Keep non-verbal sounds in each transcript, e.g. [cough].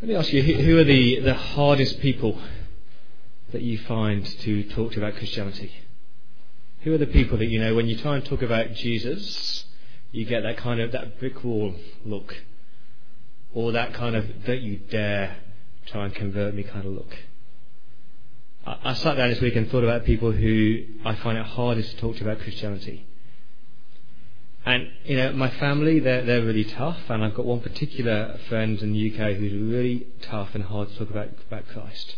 Let me ask you, who are the, the hardest people that you find to talk to about Christianity? Who are the people that, you know, when you try and talk about Jesus, you get that kind of, that brick wall look? Or that kind of, don't you dare try and convert me kind of look? I, I sat down this week and thought about people who I find it hardest to talk to about Christianity. And, you know, my family, they're, they're really tough, and I've got one particular friend in the UK who's really tough and hard to talk about, about Christ.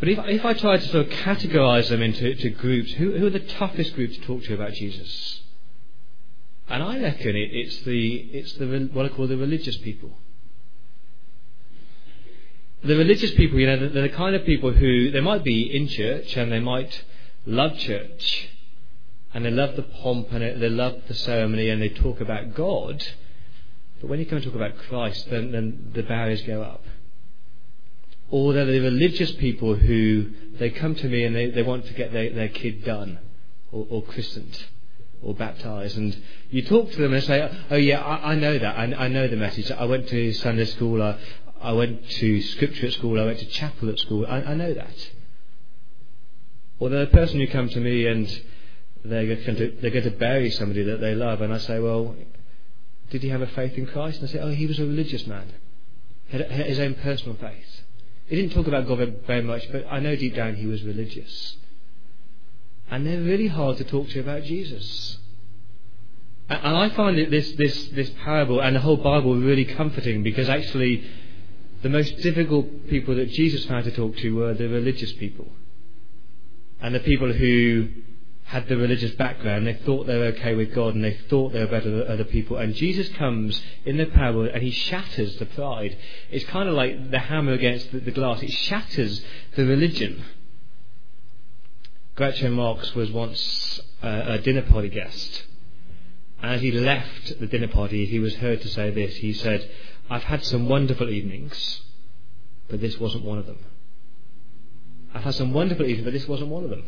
But if, if I try to sort of categorize them into to groups, who, who are the toughest group to talk to about Jesus? And I reckon it, it's the, it's the, what I call the religious people. The religious people, you know, they're the kind of people who, they might be in church and they might love church, and they love the pomp and they love the ceremony and they talk about God. But when you come and talk about Christ, then, then the barriers go up. Or they're the religious people who they come to me and they, they want to get their, their kid done or, or christened or baptized. And you talk to them and say, Oh, yeah, I, I know that. I, I, know the message. I went to Sunday school. I, I went to scripture at school. I went to chapel at school. I, know that. Or the person who come to me and they're going, to, they're going to bury somebody that they love. And I say, Well, did he have a faith in Christ? And I say, Oh, he was a religious man. He had his own personal faith. He didn't talk about God very much, but I know deep down he was religious. And they're really hard to talk to about Jesus. And I find this, this, this parable and the whole Bible really comforting because actually the most difficult people that Jesus found to talk to were the religious people. And the people who had the religious background, they thought they were okay with God and they thought they were better than other people. And Jesus comes in the parable and he shatters the pride. It's kind of like the hammer against the, the glass, it shatters the religion. Groucho Marx was once a dinner party guest. As he left the dinner party, he was heard to say this. He said, I've had some wonderful evenings, but this wasn't one of them. I've had some wonderful evenings, but this wasn't one of them.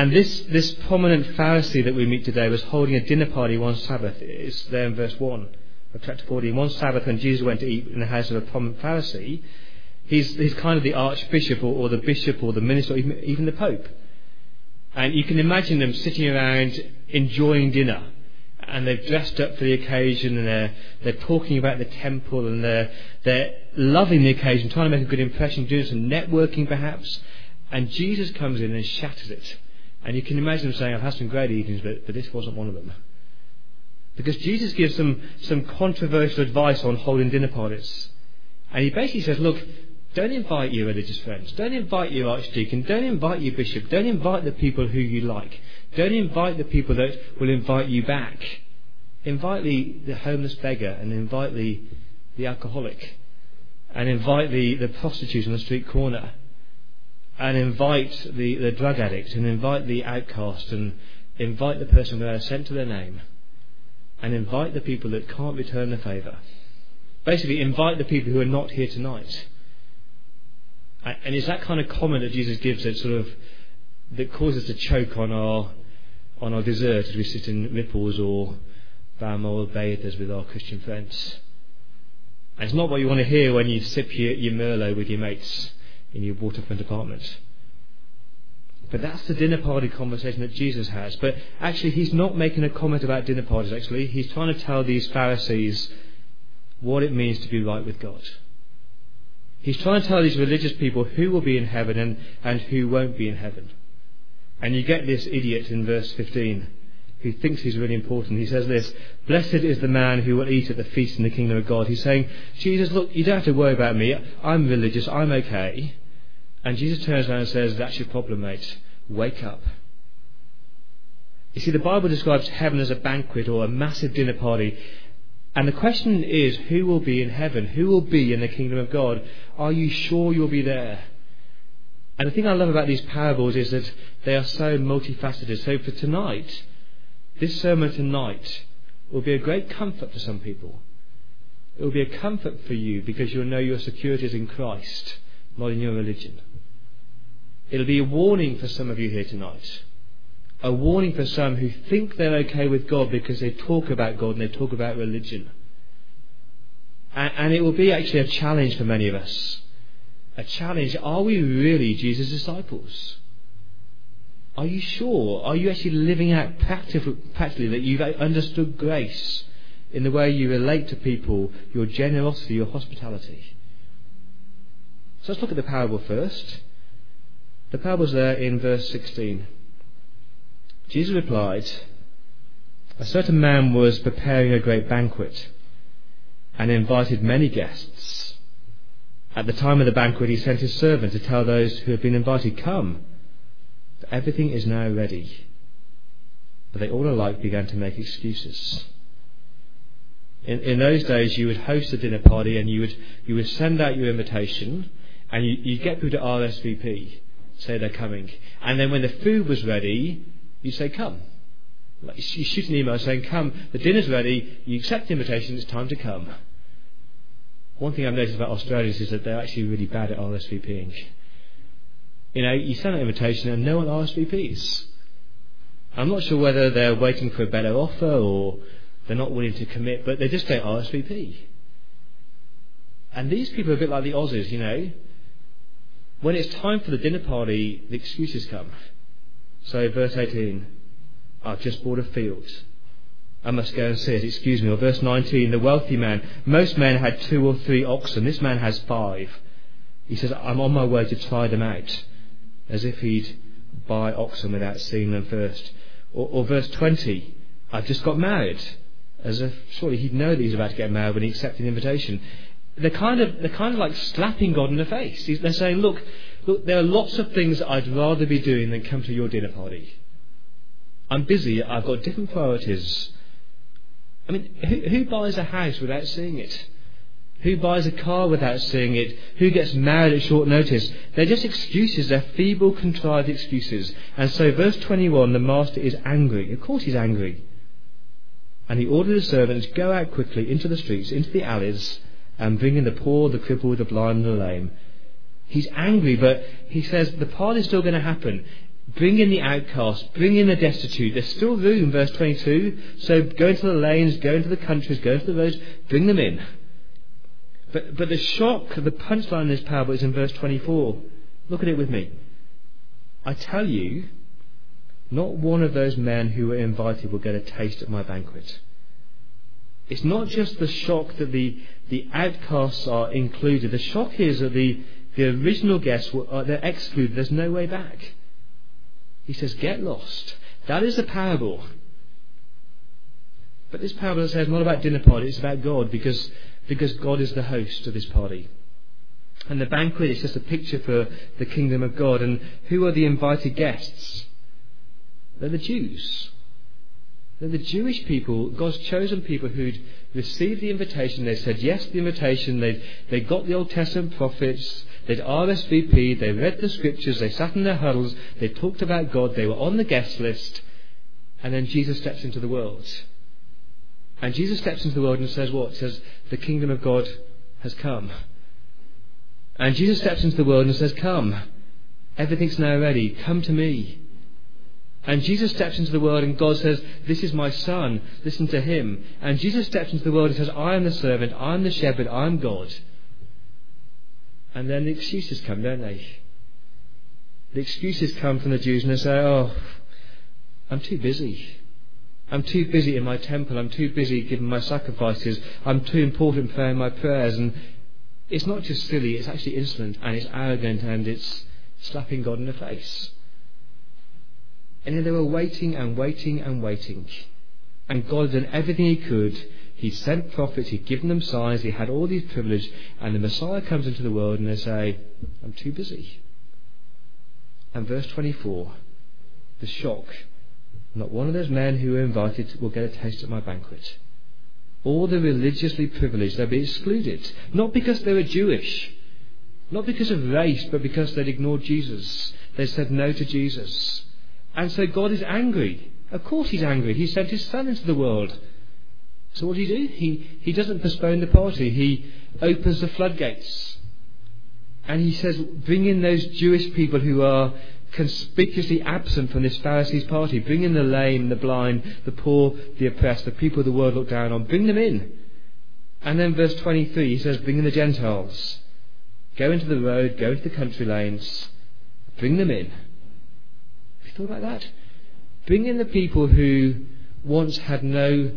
And this, this prominent Pharisee that we meet today was holding a dinner party one Sabbath. It's there in verse 1 of chapter 14. One Sabbath, when Jesus went to eat in the house of a prominent Pharisee, he's, he's kind of the archbishop or, or the bishop or the minister or even, even the pope. And you can imagine them sitting around enjoying dinner. And they've dressed up for the occasion and they're, they're talking about the temple and they're, they're loving the occasion, trying to make a good impression, doing some networking perhaps. And Jesus comes in and shatters it. And you can imagine them saying, I've had some great evenings, but, but this wasn't one of them. Because Jesus gives some, some controversial advice on holding dinner parties. And he basically says, look, don't invite your religious friends. Don't invite your archdeacon. Don't invite your bishop. Don't invite the people who you like. Don't invite the people that will invite you back. Invite the, the homeless beggar and invite the, the alcoholic. And invite the, the prostitute on the street corner and invite the, the drug addict and invite the outcast and invite the person without a cent to their name and invite the people that can't return the favour. Basically, invite the people who are not here tonight. And it's that kind of comment that Jesus gives that sort of that causes us to choke on our on our dessert as we sit in ripples or Balmoral bathers with our Christian friends. And it's not what you want to hear when you sip your, your Merlot with your mates in your waterfront apartment. But that's the dinner party conversation that Jesus has. But actually, he's not making a comment about dinner parties, actually. He's trying to tell these Pharisees what it means to be right with God. He's trying to tell these religious people who will be in heaven and, and who won't be in heaven. And you get this idiot in verse 15 who thinks he's really important. He says this Blessed is the man who will eat at the feast in the kingdom of God. He's saying, Jesus, look, you don't have to worry about me. I'm religious. I'm okay. And Jesus turns around and says, That's your problem, mate. Wake up. You see, the Bible describes heaven as a banquet or a massive dinner party. And the question is, who will be in heaven? Who will be in the kingdom of God? Are you sure you'll be there? And the thing I love about these parables is that they are so multifaceted. So for tonight, this sermon tonight will be a great comfort for some people. It will be a comfort for you because you'll know your security is in Christ, not in your religion. It'll be a warning for some of you here tonight. A warning for some who think they're okay with God because they talk about God and they talk about religion. And, and it will be actually a challenge for many of us. A challenge. Are we really Jesus' disciples? Are you sure? Are you actually living out practically that you've understood grace in the way you relate to people, your generosity, your hospitality? So let's look at the parable first. The parable's there in verse 16. Jesus replied, A certain man was preparing a great banquet and invited many guests. At the time of the banquet, he sent his servant to tell those who had been invited, Come, for everything is now ready. But they all alike began to make excuses. In, in those days, you would host a dinner party and you would, you would send out your invitation and you, you get people to RSVP, say they're coming. And then when the food was ready, you say, Come. Like you shoot an email saying, Come, the dinner's ready, you accept the invitation, it's time to come. One thing I've noticed about Australians is that they're actually really bad at RSVPing. You know, you send an invitation and no one RSVPs. I'm not sure whether they're waiting for a better offer or they're not willing to commit, but they just don't RSVP. And these people are a bit like the Aussies, you know. When it's time for the dinner party, the excuses come. So, verse 18, I've just bought a field. I must go and see it, excuse me. Or verse 19, the wealthy man. Most men had two or three oxen. This man has five. He says, I'm on my way to try them out. As if he'd buy oxen without seeing them first. Or, or verse 20, I've just got married. As if surely he'd know that he's about to get married when he accepted the invitation. They're kind of, they're kind of like slapping God in the face. They're saying, look, look, there are lots of things I'd rather be doing than come to your dinner party. I'm busy. I've got different priorities. I mean, who, who buys a house without seeing it? Who buys a car without seeing it? Who gets married at short notice? They're just excuses. They're feeble, contrived excuses. And so, verse 21, the master is angry. Of course, he's angry. And he ordered his servants go out quickly into the streets, into the alleys, and bringing the poor, the crippled, the blind, and the lame. He's angry, but he says the party's still going to happen. Bring in the outcast, bring in the destitute. There's still room, verse 22. So go into the lanes, go into the countries, go into the roads, bring them in. But, but the shock, the punchline in this parable is in verse 24. Look at it with me. I tell you, not one of those men who were invited will get a taste of my banquet. It's not just the shock that the, the outcasts are included. The shock is that the, the original guests were, uh, they're excluded. There's no way back. He says, Get lost. That is the parable. But this parable says not about dinner party, it's about God because, because God is the host of this party. And the banquet is just a picture for the kingdom of God. And who are the invited guests? They're the Jews. They're the Jewish people, God's chosen people who'd received the invitation. They said yes to the invitation. They'd, they got the Old Testament prophets. They'd RSVP, they read the scriptures, they sat in their huddles, they talked about God, they were on the guest list, and then Jesus steps into the world. And Jesus steps into the world and says what? He says, The kingdom of God has come. And Jesus steps into the world and says, Come. Everything's now ready. Come to me. And Jesus steps into the world and God says, This is my son. Listen to him. And Jesus steps into the world and says, I am the servant. I am the shepherd. I am God. And then the excuses come, don't they? The excuses come from the Jews and they say, Oh, I'm too busy. I'm too busy in my temple. I'm too busy giving my sacrifices. I'm too important praying my prayers. And it's not just silly, it's actually insolent and it's arrogant and it's slapping God in the face. And then they were waiting and waiting and waiting. And God had done everything He could he sent prophets, he'd given them signs, he had all these privileges, and the Messiah comes into the world and they say, I'm too busy. And verse 24, the shock. Not one of those men who were invited will get a taste at my banquet. All the religiously privileged, they'll be excluded. Not because they were Jewish, not because of race, but because they'd ignored Jesus. They said no to Jesus. And so God is angry. Of course he's angry. He sent his son into the world so what does he do? He, he doesn't postpone the party. He opens the floodgates. And he says, bring in those Jewish people who are conspicuously absent from this Pharisees' party. Bring in the lame, the blind, the poor, the oppressed, the people the world look down on. Bring them in. And then verse 23, he says, Bring in the Gentiles. Go into the road, go into the country lanes, bring them in. You thought about that? Bring in the people who once had no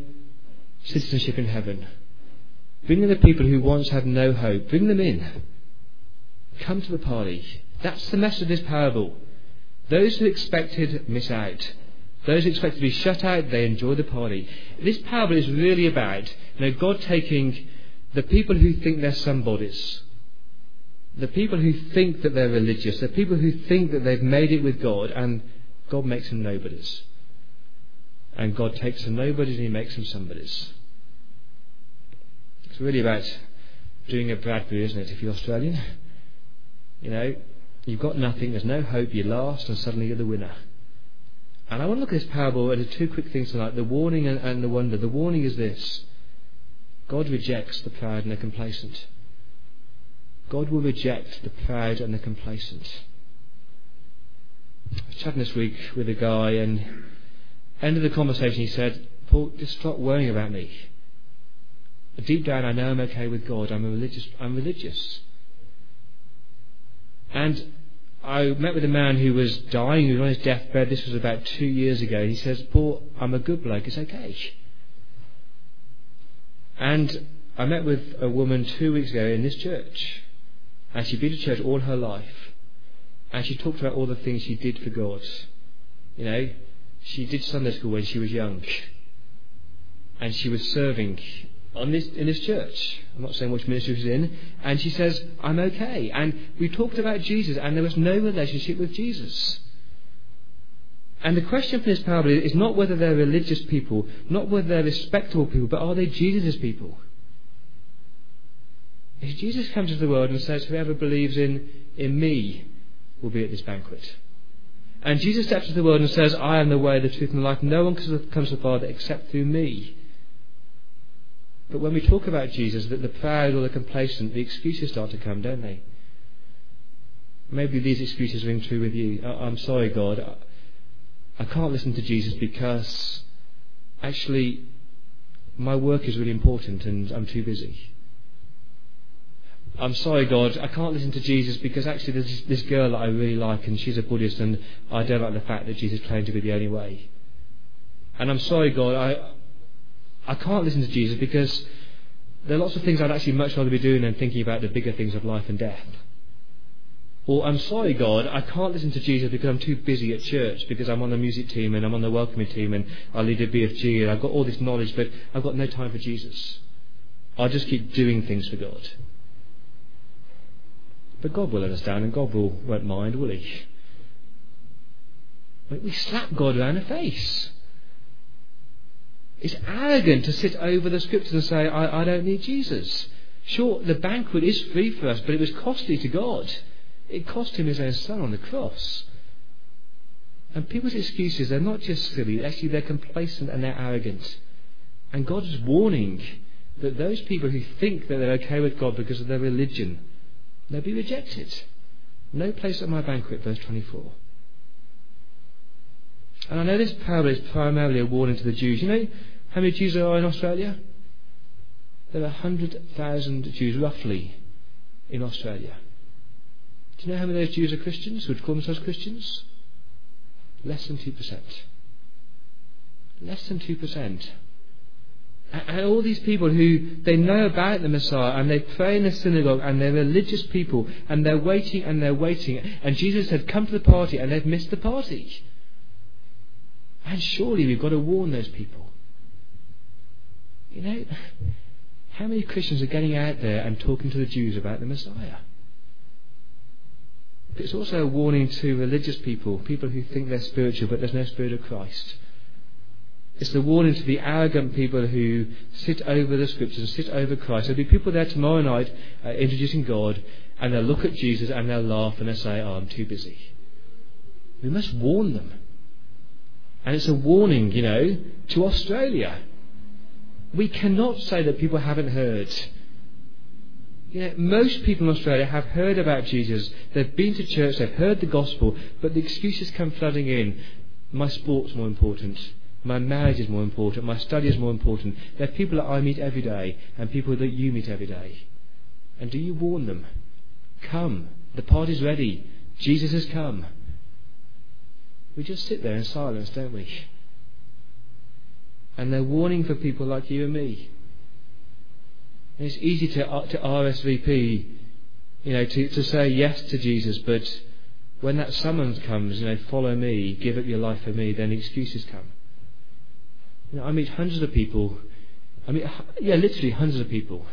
citizenship in heaven. Bring in the people who once had no hope. Bring them in. Come to the party. That's the message of this parable. Those who expected miss out. Those who expect to be shut out, they enjoy the party. This parable is really about you know, God taking the people who think they're somebodies, the people who think that they're religious, the people who think that they've made it with God, and God makes them nobodies. And God takes them nobodies and He makes them somebodies. It's really about doing a Bradbury, isn't it, if you're Australian? You know, you've got nothing, there's no hope, you're last, and suddenly you're the winner. And I want to look at this parable at two quick things tonight the warning and, and the wonder. The warning is this God rejects the proud and the complacent. God will reject the proud and the complacent. I was chatting this week with a guy, and end of the conversation, he said, Paul, just stop worrying about me. Deep down, I know I'm okay with God. I'm religious. I'm religious. And I met with a man who was dying, who was on his deathbed. This was about two years ago. He says, Paul, I'm a good bloke. It's okay. And I met with a woman two weeks ago in this church. And she'd been to church all her life. And she talked about all the things she did for God. You know, she did Sunday school when she was young. And she was serving on this, in this church. I'm not saying which ministry she's in. And she says, I'm okay. And we talked about Jesus, and there was no relationship with Jesus. And the question for this parable is not whether they're religious people, not whether they're respectable people, but are they Jesus' people? If Jesus comes into the world and says, Whoever believes in, in me will be at this banquet. And Jesus steps into the world and says, I am the way, the truth, and the life. No one comes to the Father except through me. But when we talk about Jesus, that the proud or the complacent, the excuses start to come, don't they? Maybe these excuses ring true with you. I'm sorry, God. I can't listen to Jesus because actually my work is really important and I'm too busy. I'm sorry, God, I can't listen to Jesus because actually there's this girl that I really like and she's a Buddhist and I don't like the fact that Jesus claimed to be the only way. And I'm sorry, God, I, I can't listen to Jesus because there are lots of things I'd actually much rather be doing than thinking about the bigger things of life and death. Or I'm sorry, God, I can't listen to Jesus because I'm too busy at church, because I'm on the music team and I'm on the welcoming team and I lead a BFG and I've got all this knowledge, but I've got no time for Jesus. I'll just keep doing things for God. But God will understand and God will, won't mind, will He? We slap God around the face. It's arrogant to sit over the scriptures and say, I, I don't need Jesus. Sure, the banquet is free for us, but it was costly to God. It cost him his own son on the cross. And people's excuses, they're not just silly, actually, they're complacent and they're arrogant. And God is warning that those people who think that they're okay with God because of their religion, they'll be rejected. No place at my banquet, verse 24. And I know this parable is primarily a warning to the Jews. You know, how many Jews there are in Australia? There are 100,000 Jews, roughly, in Australia. Do you know how many of those Jews are Christians, who would call themselves Christians? Less than 2%. Less than 2%. And all these people who they know about the Messiah and they pray in the synagogue and they're religious people and they're waiting and they're waiting. And Jesus said, Come to the party, and they've missed the party. And surely we've got to warn those people. You know, how many Christians are getting out there and talking to the Jews about the Messiah? It's also a warning to religious people, people who think they're spiritual but there's no Spirit of Christ. It's the warning to the arrogant people who sit over the Scriptures and sit over Christ. There'll be people there tomorrow night uh, introducing God and they'll look at Jesus and they'll laugh and they'll say, Oh, I'm too busy. We must warn them. And it's a warning, you know, to Australia we cannot say that people haven't heard. You know, most people in Australia have heard about Jesus. They've been to church, they've heard the gospel, but the excuses come flooding in. My sport's more important. My marriage is more important. My study is more important. There are people that I meet every day and people that you meet every day. And do you warn them? Come. The party's ready. Jesus has come. We just sit there in silence, don't we? And they're warning for people like you and me. And it's easy to, uh, to RSVP, you know, to, to say yes to Jesus, but when that summons comes, you know, follow me, give up your life for me, then excuses come. You know, I meet hundreds of people, I mean, yeah, literally hundreds of people,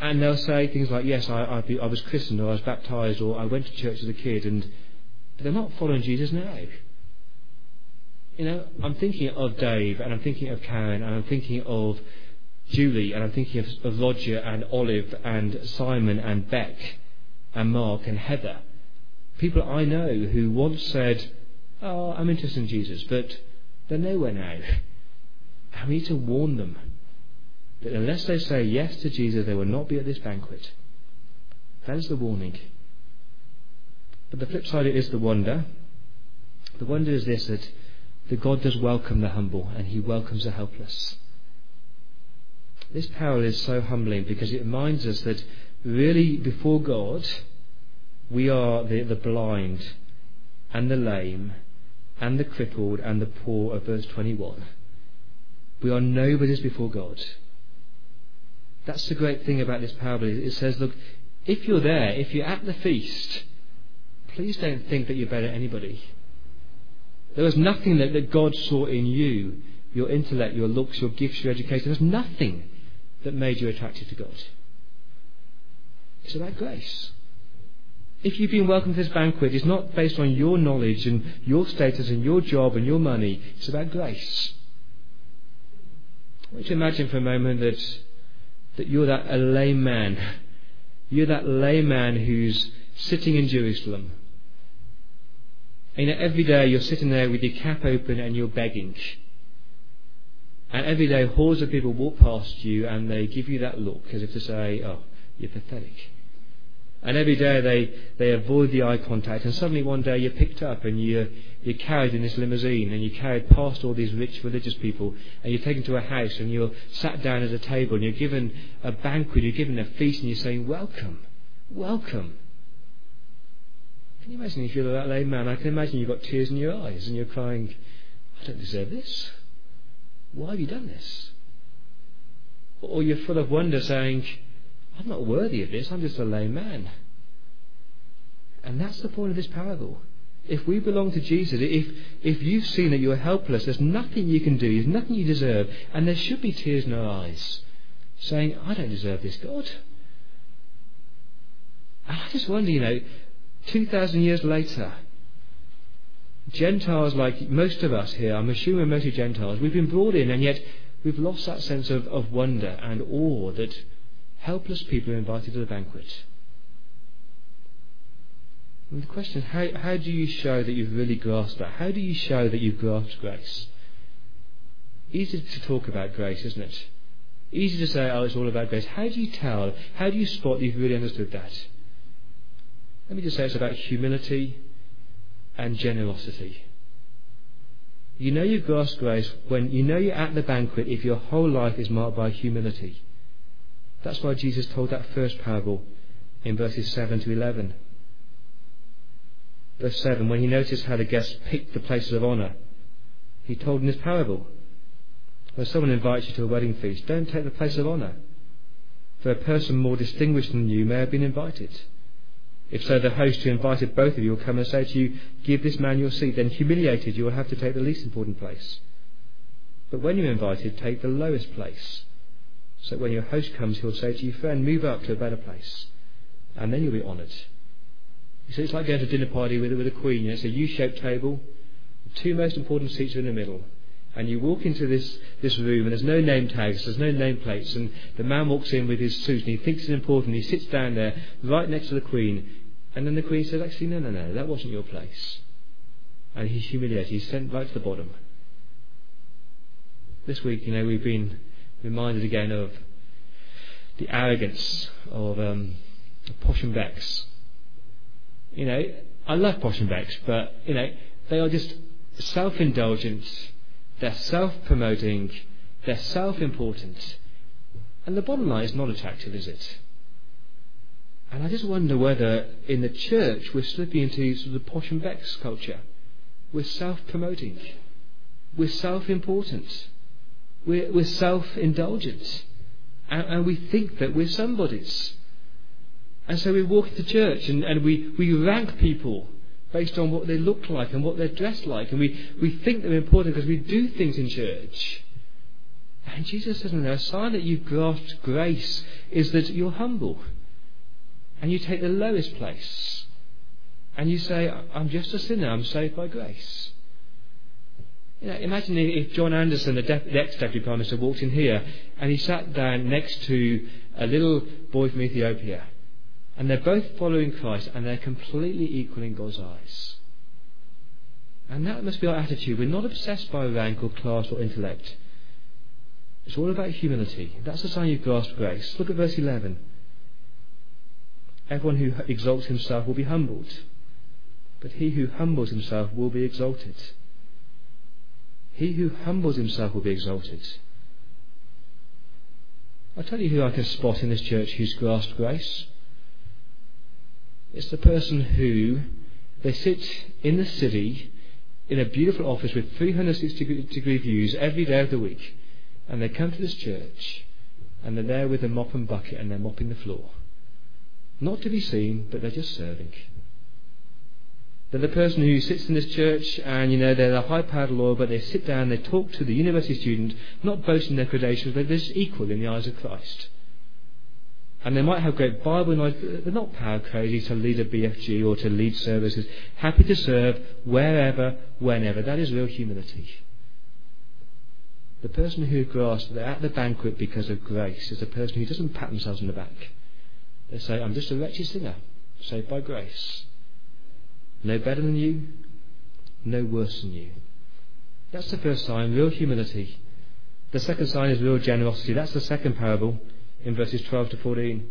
and they'll say things like, yes, I, I, I was christened, or I was baptized, or I went to church as a kid, and they're not following Jesus now. You know, I'm thinking of Dave, and I'm thinking of Karen, and I'm thinking of Julie, and I'm thinking of, of Roger, and Olive, and Simon, and Beck, and Mark, and Heather. People I know who once said, Oh, I'm interested in Jesus, but they're nowhere now. And we need to warn them that unless they say yes to Jesus, they will not be at this banquet. That is the warning. But the flip side is the wonder. The wonder is this that, that God does welcome the humble and he welcomes the helpless. This parable is so humbling because it reminds us that really before God, we are the, the blind and the lame and the crippled and the poor of verse 21. We are nobodies before God. That's the great thing about this parable. It says, look, if you're there, if you're at the feast, please don't think that you're better than anybody. There was nothing that, that God saw in you, your intellect, your looks, your gifts, your education. There was nothing that made you attractive to God. It's about grace. If you've been welcomed to this banquet, it's not based on your knowledge and your status and your job and your money. It's about grace. Want you imagine for a moment that, that you're that a lame man. [laughs] You're that layman who's sitting in Jerusalem. And every day you're sitting there with your cap open and you're begging. And every day hordes of people walk past you and they give you that look as if to say, oh, you're pathetic. And every day they, they avoid the eye contact and suddenly one day you're picked up and you're, you're carried in this limousine and you're carried past all these rich religious people and you're taken to a house and you're sat down at a table and you're given a banquet, you're given a feast and you're saying, welcome, welcome. Can you imagine if you're that lame man? I can imagine you've got tears in your eyes and you're crying, I don't deserve this. Why have you done this? Or you're full of wonder saying, I'm not worthy of this, I'm just a lame man. And that's the point of this parable. If we belong to Jesus, if, if you've seen that you're helpless, there's nothing you can do, there's nothing you deserve, and there should be tears in our eyes, saying, I don't deserve this, God. And I just wonder, you know, 2,000 years later, Gentiles like most of us here, I'm assuming mostly Gentiles, we've been brought in and yet we've lost that sense of, of wonder and awe that helpless people are invited to the banquet. And the question is, how, how do you show that you've really grasped that? How do you show that you've grasped grace? Easy to talk about grace, isn't it? Easy to say, oh, it's all about grace. How do you tell? How do you spot that you've really understood that? Let me just say it's about humility and generosity. You know you've grasped grace when you know you're at the banquet if your whole life is marked by humility. That's why Jesus told that first parable in verses 7 to 11. Verse 7, when he noticed how the guests picked the places of honour, he told in this parable, when someone invites you to a wedding feast, don't take the place of honour, for a person more distinguished than you may have been invited. If so, the host who invited both of you will come and say to you, Give this man your seat. Then, humiliated, you will have to take the least important place. But when you're invited, take the lowest place. So when your host comes, he'll say to you, Friend, move up to a better place. And then you'll be honoured. So it's like going to a dinner party with, with a queen. You know, it's a U shaped table. The two most important seats are in the middle. And you walk into this, this room, and there's no name tags, there's no name plates, and the man walks in with his suit, and he thinks it's important. He sits down there, right next to the Queen, and then the Queen says, Actually, no, no, no, that wasn't your place. And he's humiliated, he's sent right to the bottom. This week, you know, we've been reminded again of the arrogance of, um, Posh and Becks. You know, I love Posh and Becks, but, you know, they are just self indulgent they're self promoting, they're self important. And the bottom line is not attractive, is it? And I just wonder whether in the church we're slipping into sort of the posh and Becks culture. We're self promoting. We're self important. We're, we're self indulgent. And, and, we think that we're somebodies. And so we walk into church and, and we, we rank people based on what they look like and what they're dressed like. And we, we think they're important because we do things in church. And Jesus says, no, a sign that you've grasped grace is that you're humble. And you take the lowest place. And you say, I'm just a sinner, I'm saved by grace. You know, imagine if John Anderson, the, the ex-deputy prime minister, walked in here and he sat down next to a little boy from Ethiopia and they're both following Christ and they're completely equal in God's eyes. And that must be our attitude. We're not obsessed by rank or class or intellect. It's all about humility. That's the sign you've grasped grace. Look at verse 11. Everyone who exalts himself will be humbled, but he who humbles himself will be exalted. He who humbles himself will be exalted. I'll tell you who I can spot in this church who's grasped grace. It's the person who they sit in the city in a beautiful office with 360 degree views every day of the week, and they come to this church and they're there with a mop and bucket and they're mopping the floor. Not to be seen, but they're just serving. They're the person who sits in this church and, you know, they're the high powered lawyer, but they sit down, they talk to the university student, not boasting their credentials, but they're just equal in the eyes of Christ. And they might have great Bible knowledge, but they're not power crazy to lead a BFG or to lead services. Happy to serve wherever, whenever. That is real humility. The person who grasps they're at the banquet because of grace is the person who doesn't pat themselves on the back. They say, I'm just a wretched sinner, saved by grace. No better than you, no worse than you. That's the first sign, real humility. The second sign is real generosity. That's the second parable in verses 12 to 14.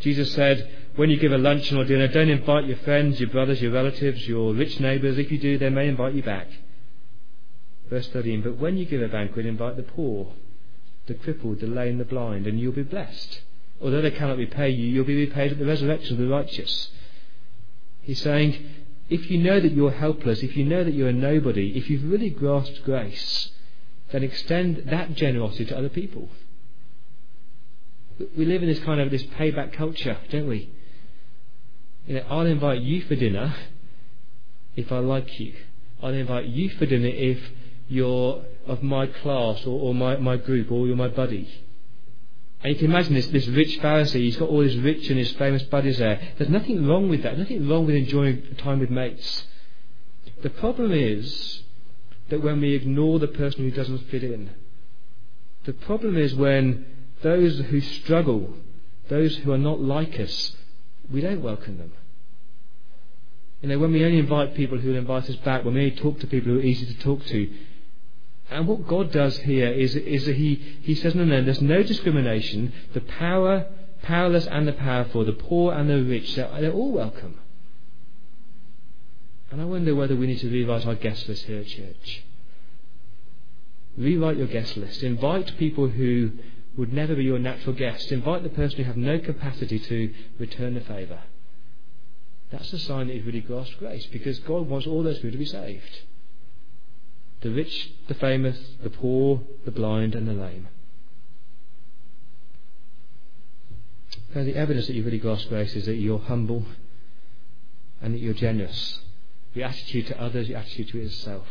Jesus said, When you give a luncheon or dinner, don't invite your friends, your brothers, your relatives, your rich neighbours. If you do, they may invite you back. Verse 13, But when you give a banquet, invite the poor, the crippled, the lame, the blind, and you'll be blessed. Although they cannot repay you, you'll be repaid at the resurrection of the righteous. He's saying, if you know that you're helpless, if you know that you're a nobody, if you've really grasped grace, then extend that generosity to other people we live in this kind of this payback culture, don't we? You know, I'll invite you for dinner if I like you. I'll invite you for dinner if you're of my class or, or my, my group or you're my buddy. And you can imagine this, this rich Pharisee, he's got all his rich and his famous buddies there. There's nothing wrong with that, nothing wrong with enjoying time with mates. The problem is that when we ignore the person who doesn't fit in, the problem is when those who struggle, those who are not like us, we don't welcome them. You know, when we only invite people who will invite us back, when we only talk to people who are easy to talk to, and what God does here is, is that he, he says, no, no, there's no discrimination. The power, powerless and the powerful, the poor and the rich, they're, they're all welcome. And I wonder whether we need to rewrite our guest list here at church. Rewrite your guest list. Invite people who would never be your natural guest. Invite the person who have no capacity to return the favour. That's a sign that you've really grasped grace because God wants all those people to be saved. The rich, the famous, the poor, the blind, and the lame. So the evidence that you've really grasped grace is that you're humble and that you're generous. Your attitude to others, your attitude to yourself.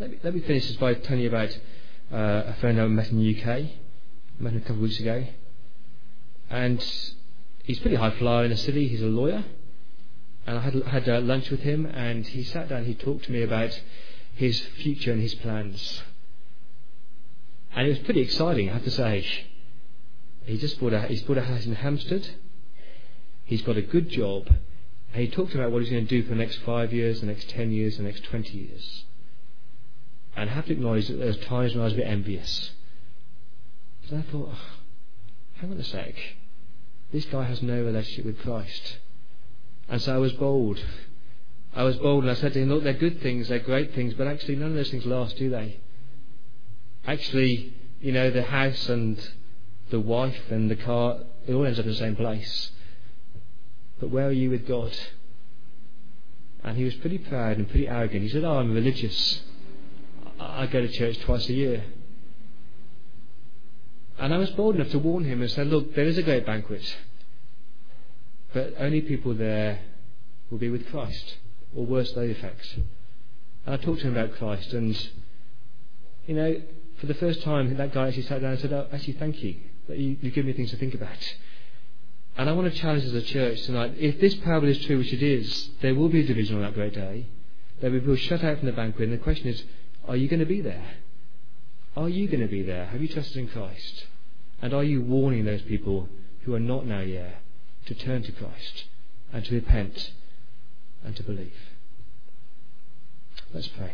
Let me, let me finish this by telling you about uh, a friend I met in the UK met him a couple of weeks ago. And he's pretty high flyer in the city. He's a lawyer. And I had, had uh, lunch with him, and he sat down. He talked to me about his future and his plans. And it was pretty exciting, I have to say. He just bought a, he's bought a house in Hampstead. He's got a good job. And he talked about what he's going to do for the next five years, the next ten years, the next twenty years. And I have to acknowledge that there were times when I was a bit envious. So I thought, hang on a sec. This guy has no relationship with Christ. And so I was bold. I was bold and I said to him, look, they're good things, they're great things, but actually none of those things last, do they? Actually, you know, the house and the wife and the car, it all ends up in the same place. But where are you with God? And he was pretty proud and pretty arrogant. He said, Oh, I'm religious. I go to church twice a year. And I was bold enough to warn him and say, Look, there is a great banquet. But only people there will be with Christ, or worse, those effects. And I talked to him about Christ, and, you know, for the first time, that guy actually sat down and said, oh, Actually, thank you. You, you give me things to think about. And I want to challenge as a church tonight if this parable is true, which it is, there will be a division on that great day. There will be people shut out from the banquet, and the question is, are you going to be there? Are you going to be there? Have you trusted in Christ? And are you warning those people who are not now yet to turn to Christ and to repent and to believe? Let's pray.